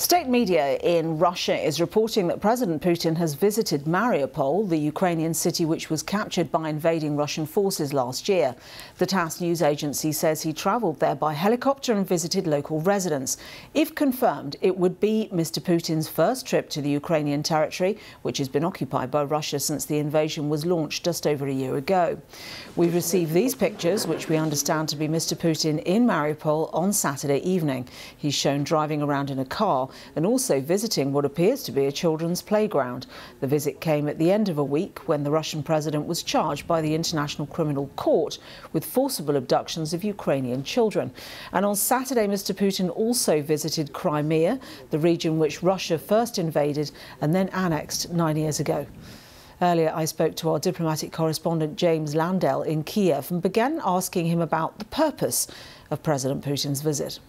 State media in Russia is reporting that President Putin has visited Mariupol, the Ukrainian city which was captured by invading Russian forces last year. The TASS news agency says he travelled there by helicopter and visited local residents. If confirmed, it would be Mr. Putin's first trip to the Ukrainian territory, which has been occupied by Russia since the invasion was launched just over a year ago. We've received these pictures, which we understand to be Mr. Putin in Mariupol on Saturday evening. He's shown driving around in a car and also visiting what appears to be a children's playground. The visit came at the end of a week when the Russian president was charged by the International Criminal Court with forcible abductions of Ukrainian children. And on Saturday, Mr. Putin also visited Crimea, the region which Russia first invaded and then annexed nine years ago. Earlier, I spoke to our diplomatic correspondent James Landale in Kiev and began asking him about the purpose of President Putin's visit.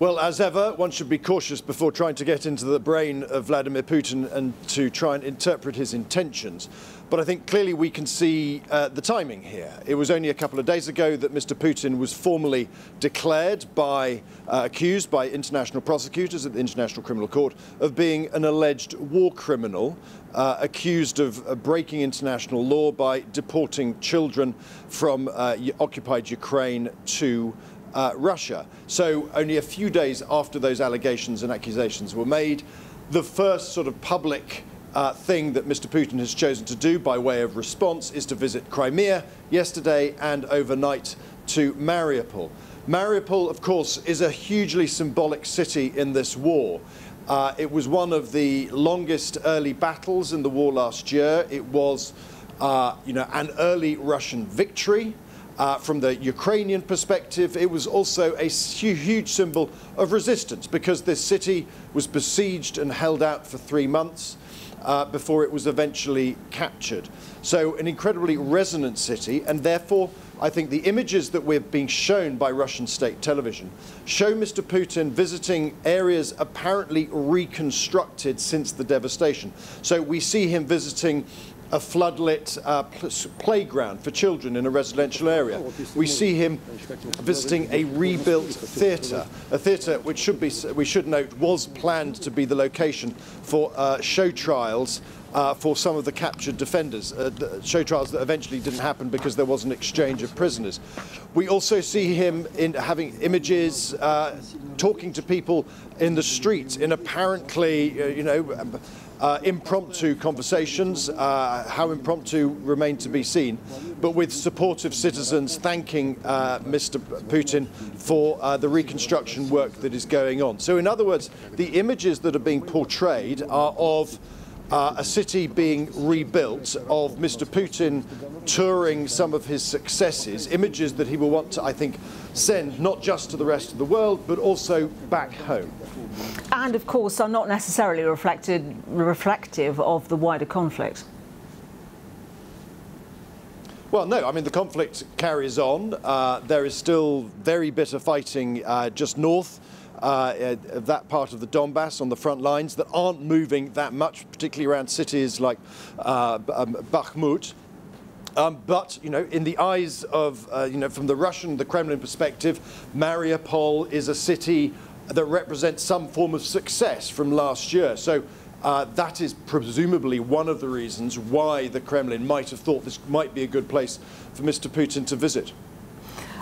Well, as ever, one should be cautious before trying to get into the brain of Vladimir Putin and to try and interpret his intentions. But I think clearly we can see uh, the timing here. It was only a couple of days ago that Mr. Putin was formally declared by, uh, accused by international prosecutors at the International Criminal Court of being an alleged war criminal, uh, accused of uh, breaking international law by deporting children from uh, occupied Ukraine to uh, Russia. So only a few days after those allegations and accusations were made, the first sort of public uh, thing that Mr. Putin has chosen to do by way of response is to visit Crimea yesterday and overnight to Mariupol. Mariupol, of course, is a hugely symbolic city in this war. Uh, it was one of the longest early battles in the war last year. It was, uh, you know, an early Russian victory. Uh, from the Ukrainian perspective, it was also a huge symbol of resistance because this city was besieged and held out for three months uh, before it was eventually captured. So an incredibly resonant city, and therefore I think the images that we're being shown by Russian state television show Mr. Putin visiting areas apparently reconstructed since the devastation. So we see him visiting a floodlit uh, pl playground for children in a residential area. We see him visiting a rebuilt theatre, a theatre which should be, we should note was planned to be the location for uh, show trials uh, for some of the captured defenders, uh, show trials that eventually didn't happen because there was an exchange of prisoners. We also see him in having images, uh, talking to people in the streets in apparently, uh, you know, uh, impromptu conversations, uh, how impromptu remain to be seen, but with supportive citizens thanking uh, Mr. Putin for uh, the reconstruction work that is going on. So in other words, the images that are being portrayed are of uh, a city being rebuilt, of Mr. Putin touring some of his successes, images that he will want to, I think, send not just to the rest of the world, but also back home. And of course, are not necessarily reflected, reflective of the wider conflict. Well, no, I mean, the conflict carries on. Uh, there is still very bitter fighting uh, just north uh, of that part of the Donbass on the front lines that aren't moving that much, particularly around cities like uh, um, Bakhmut. Um, but, you know, in the eyes of, uh, you know, from the Russian, the Kremlin perspective, Mariupol is a city that represents some form of success from last year. So uh, that is presumably one of the reasons why the Kremlin might have thought this might be a good place for Mr. Putin to visit.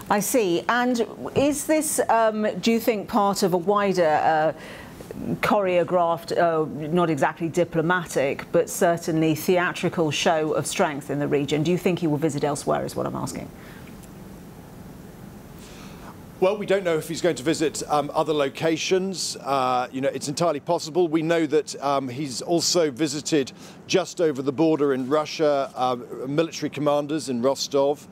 I see. And is this, um, do you think, part of a wider uh, choreographed, uh, not exactly diplomatic, but certainly theatrical show of strength in the region? Do you think he will visit elsewhere, is what I'm asking? Well, we don't know if he's going to visit um, other locations. Uh, you know, it's entirely possible. We know that um, he's also visited just over the border in Russia, uh, military commanders in Rostov.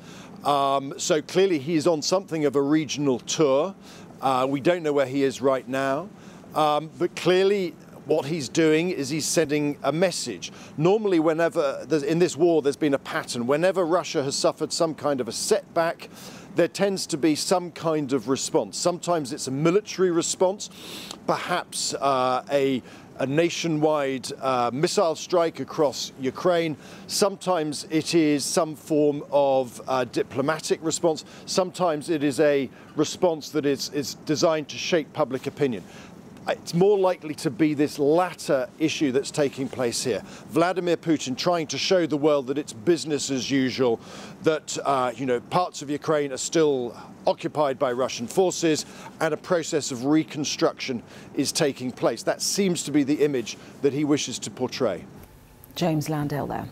Um, so clearly he is on something of a regional tour. Uh, we don't know where he is right now. Um, but clearly what he's doing is he's sending a message. Normally, whenever in this war, there's been a pattern. Whenever Russia has suffered some kind of a setback, there tends to be some kind of response. Sometimes it's a military response, perhaps uh, a a nationwide uh, missile strike across Ukraine. Sometimes it is some form of uh, diplomatic response. Sometimes it is a response that is, is designed to shape public opinion it's more likely to be this latter issue that's taking place here. Vladimir Putin trying to show the world that it's business as usual, that uh, you know parts of Ukraine are still occupied by Russian forces, and a process of reconstruction is taking place. That seems to be the image that he wishes to portray. James Landale there.